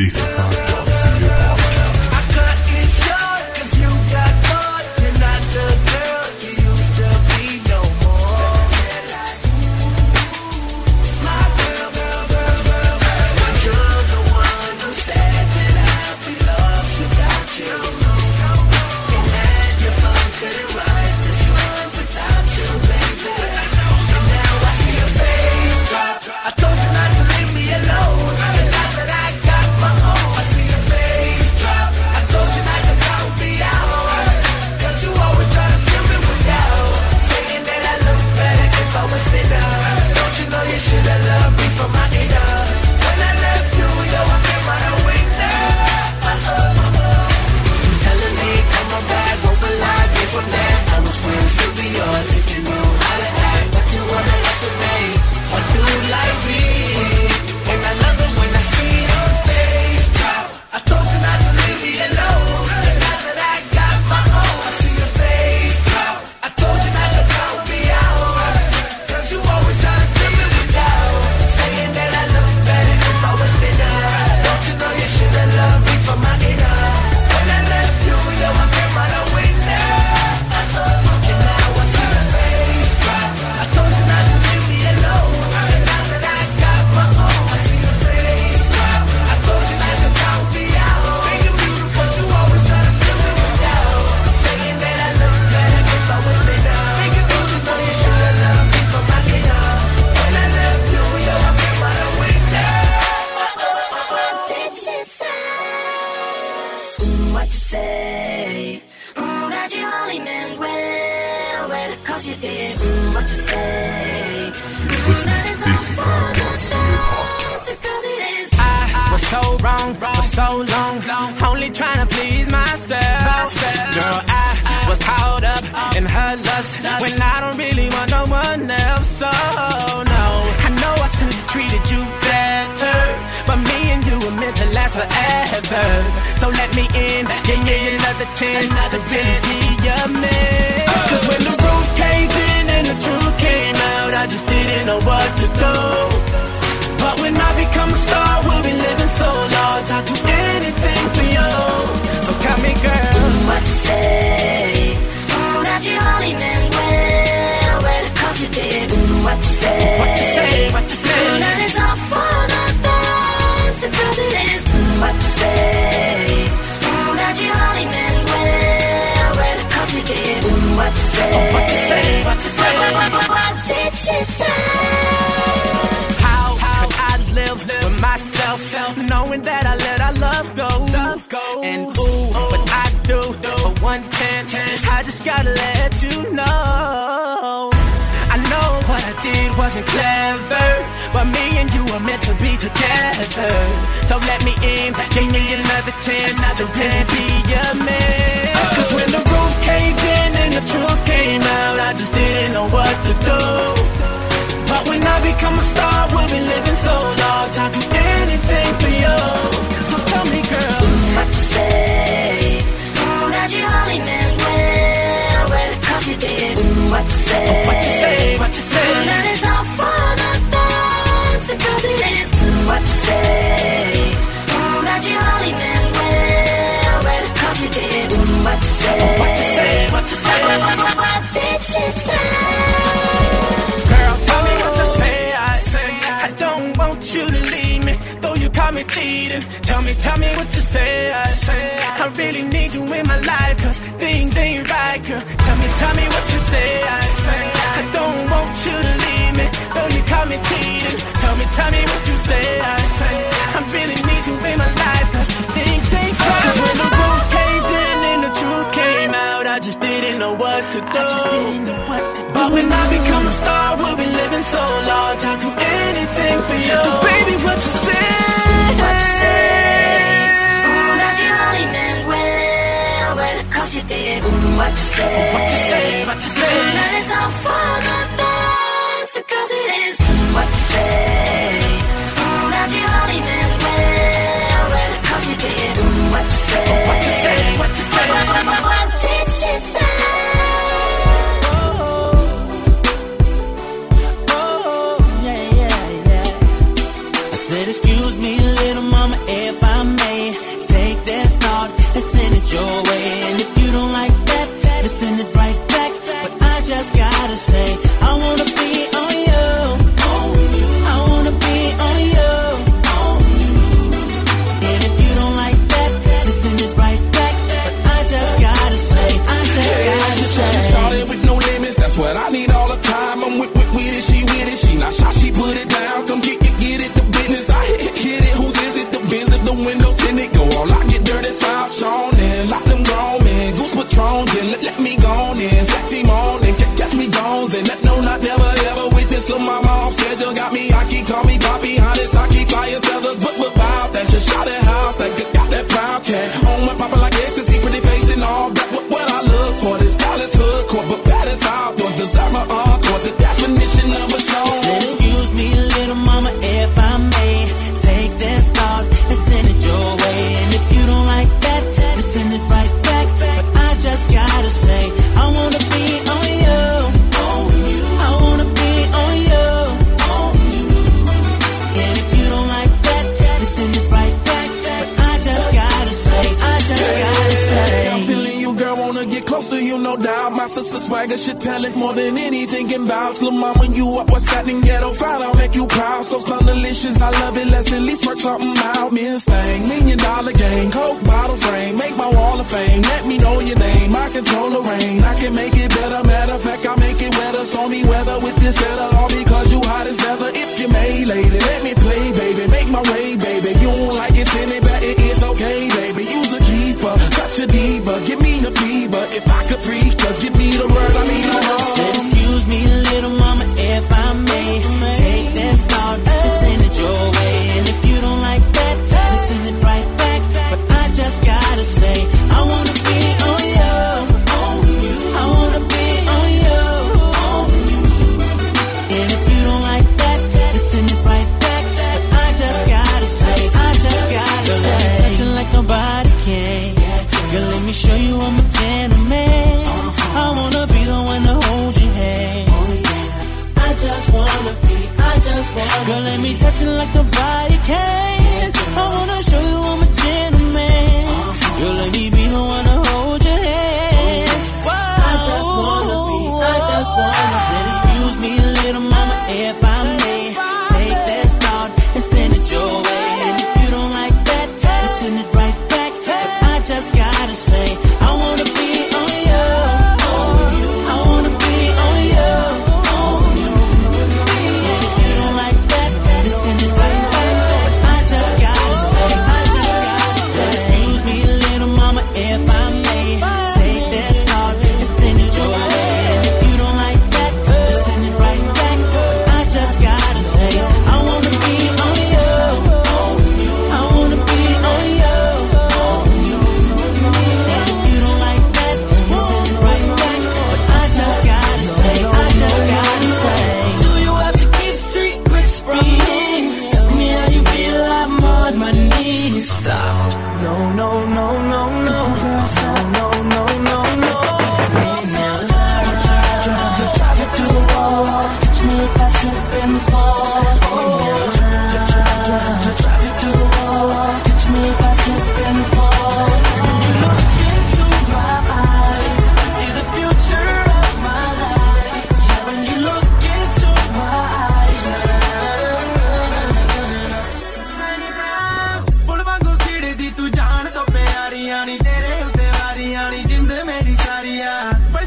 DaisyCar.ca well, you did mm, what you say. You're listening to DaisyCar.ca podcast. Because it is. I was so wrong for so long, only trying to please myself. Girl, I was caught up in her lust when I don't really want no one else. So no, I know I should have treated you last forever. So let me in, give me another chance to really be your man. Cause when the roof caved in and the truth came out, I just didn't know what to do. But when I become a star, we'll be living so large. I'll do anything for you. So tell me, girl. What you say? Mm, that you only meant well, well, cause you did mm, what you say. What you say? What you say? What you say. That you only meant well, well, cause you did what you say. What you say? What you say? What, what, what, what did she say? How could I live with myself, knowing that I let our love go? And ooh, what I do for one chance, I just gotta let you know. I know what I did wasn't clever, So let me in, give me another chance to really be your man. Cause when the roof caved in and the truth came out, I just didn't know what to do. But when I become a star, we'll be living so large. I'll do anything for you. So tell me, girl. what you say. Mm, that you only meant well, well, cause you did mm, what you say. Cheating. Tell me, tell me what you say. I say I really need you in my life, cause things ain't right, girl. Tell me, tell me what you say. I say I don't want you to leave me, though you call me cheating. Tell me, tell me what you say. I say I really need you in my life, cause things ain't right. Cause when the roof caved in and the truth came out, I just didn't know what to do. I just didn't know what to do. But when I become a star, we'll be living so large. I'll do anything for you. So baby, what you say? What say? Mm, that you only meant well, well, cause you did mm, what you say. What you say? What you say? Mm, that it's all for the best, because it is mm, what you say. Mm, that you only meant well, well, cause you did mm, what you say. What you say? What you say? What, what, what, what did bounce that good, got that brown cat. On my papa like swagger should tell it more than anything can vouch. Lil' mama, you up what's happening? Ghetto fight, I'll make you proud. So delicious, I love it. Let's at least work something out. Men's thing, million dollar game, coke bottle frame. Make my wall of fame, let me know your name. I control the rain, I can make it better. Matter of fact, I make it wetter. Stormy weather with this better. All nobody can. Girl, let me show you I'm a gentleman. I wanna be the one to hold your hand. Oh, I just wanna be, I just wanna Girl, let me touch you like nobody can. I wanna show you I'm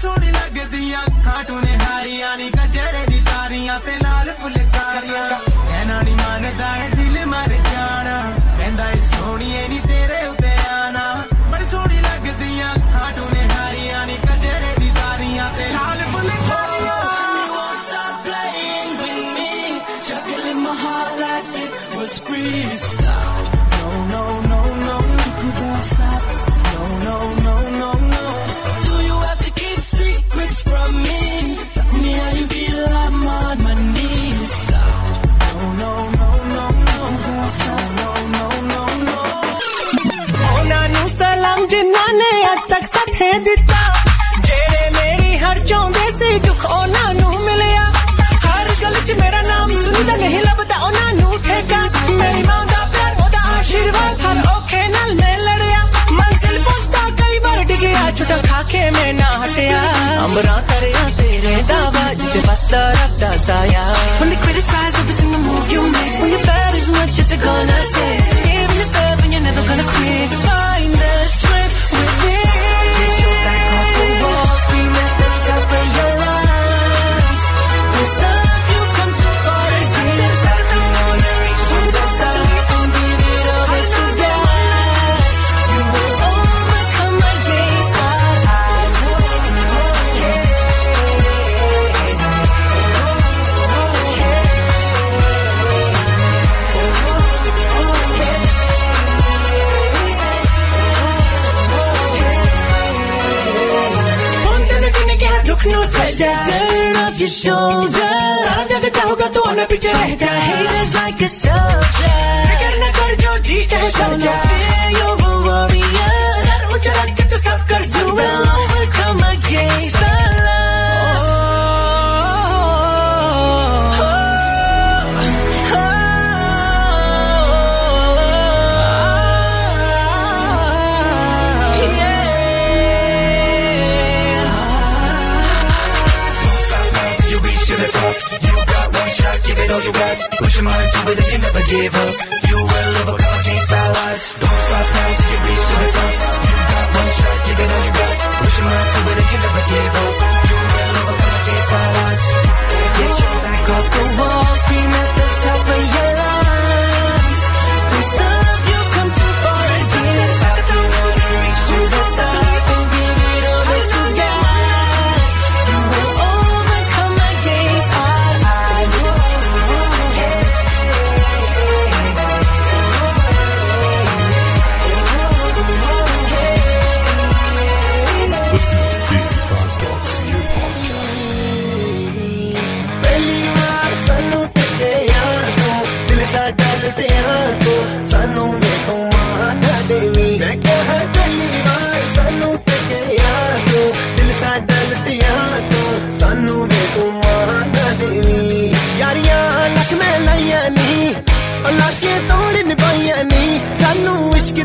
ਸੋਹਣੀ ਲੱਗਦੀਆਂ ਅੱਖਾਂ ਟੂਨੇ ਹਾਰੀਆਂ ਨਹੀਂ ਉਹਨਾਂ ਨੇ ਅੱਜ ਤੱਕ ਸਾਥੇ ਦਿੱਤਾ ਜਿਹੜੇ ਮੇਰੀ ਹਰ ਚਾਹੁੰਦੇ ਸੀ ਦੁੱਖ ਉਹਨਾਂ ਨੂੰ ਮਿਲਿਆ ਹਰ ਗੱਲ 'ਚ ਮੇਰਾ ਨਾਮ ਸੁਣਦਾ ਨਹੀਂ ਲੱਭਦਾ ਉਹਨਾਂ ਨੂੰ ਠੇਕਾ ਮੇਰੀ ਮਾਂ ਦਾ ਪਿਆਰ ਉਹਦਾ ਆਸ਼ੀਰਵਾਦ ਹਰ ਔਖੇ ਨਾਲ ਮੈਂ ਲੜਿਆ ਮੰਜ਼ਿਲ ਪਹੁੰਚਦਾ ਕਈ ਵਾਰ ਡਿਗਿਆ ਛੁਟਾ ਖਾ ਕੇ ਮੈਂ ਨਾ ਹਟਿਆ ਅੰਬਰਾਂ ਤਰਿਆ ਤੇਰੇ ਦਾ ਵਾਜਦੇ ਬਸਦਾ ਰੱਬ ਦਾ ਸਾਇਆ When they criticize every single move you make When you're bad as much as you're gonna take Even yourself and you're never gonna quit Why shoulder सारा जग चाहोगा तो आना पीछे रह जा Haters like a soldier. फिकर ना कर जो जी चाहे कर You're a warrior. सर ऊंचा रख के तू सब कर सकता come you your Pushing my limits, you you never give up.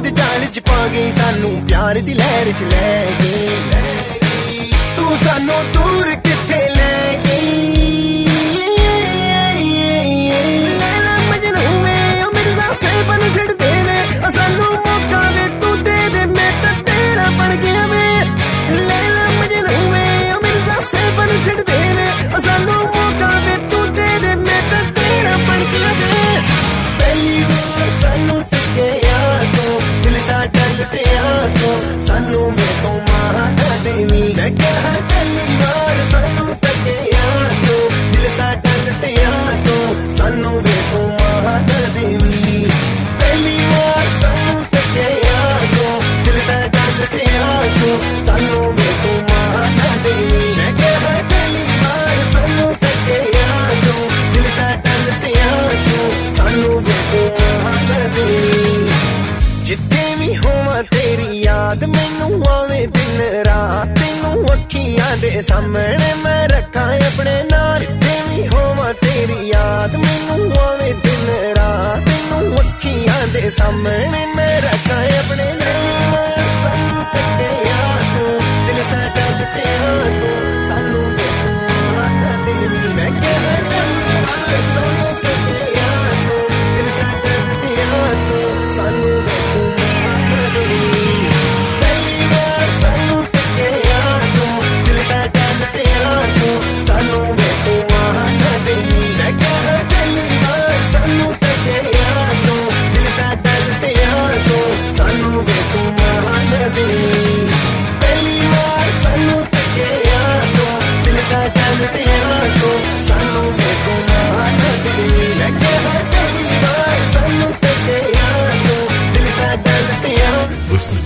ਦੇ ਜਾਲ ਚ ਪਾ ਗਈ ਸਾਨੂੰ, ਪਿਆਰ ਦੀ ਲਹਿਰ ਚ ਲੈ ਗਈ। ਤੂੰ ਸਾਨੂੰ ਦੂਰ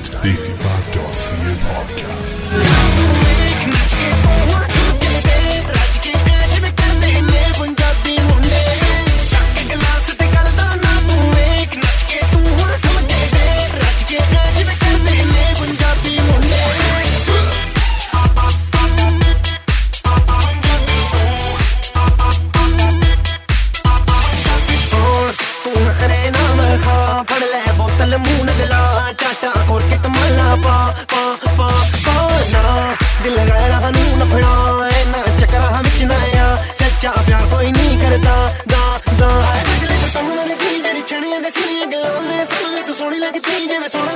Desi5.ca podcast. ਕੋਈ ਨਹੀਂ ਕਰਦਾ ਦਾ ਦਾ ਸੰਗ ਨਾਲ ਦੀ ਜਿਹੜੀ ਛਣੀਆਂ ਦੇ ਸੀਰੀਆਂ ਗੱਲਾਂ ਮੈਂ ਸਮਝ ਤੂੰ ਸੋਹਣੀ ਲੱਗਦੀ ਜਿਵੇਂ ਸੋਹਣਾ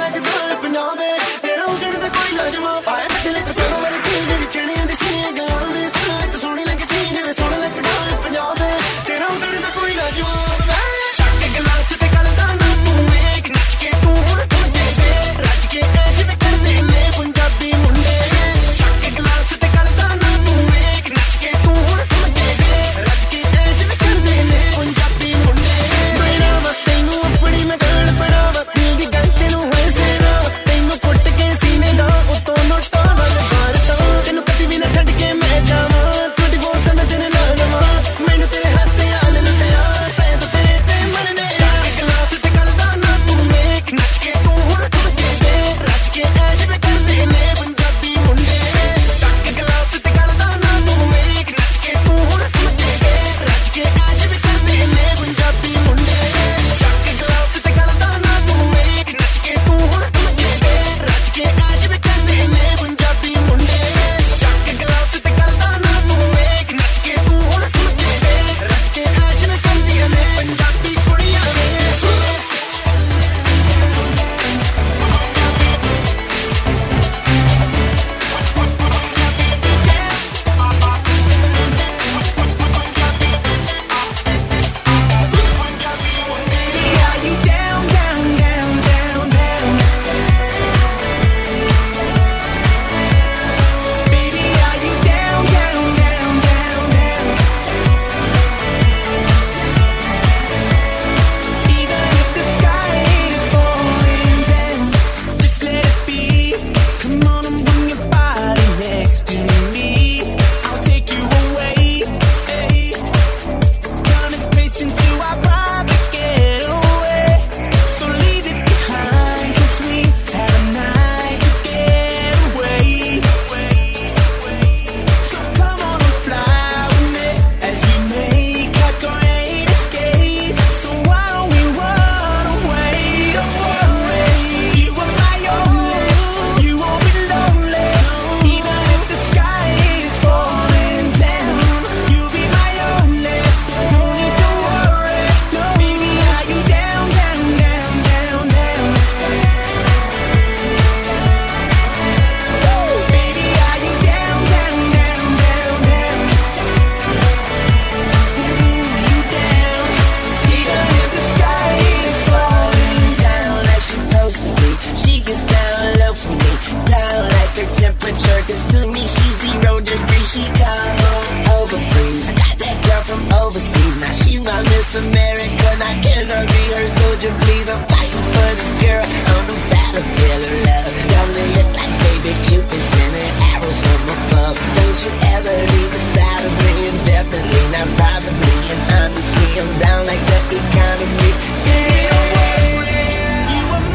overseas. Now she's my Miss America. I be her soldier, please? I'm fighting for this girl on the battlefield of love. Don't it look like baby Cupid sending arrows from above? Don't you ever leave aside of me indefinitely. Not probably and honestly, I'm down like the economy. Yeah.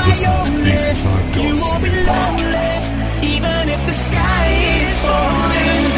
Listen to DCFi.ca podcast. Even if the sky is falling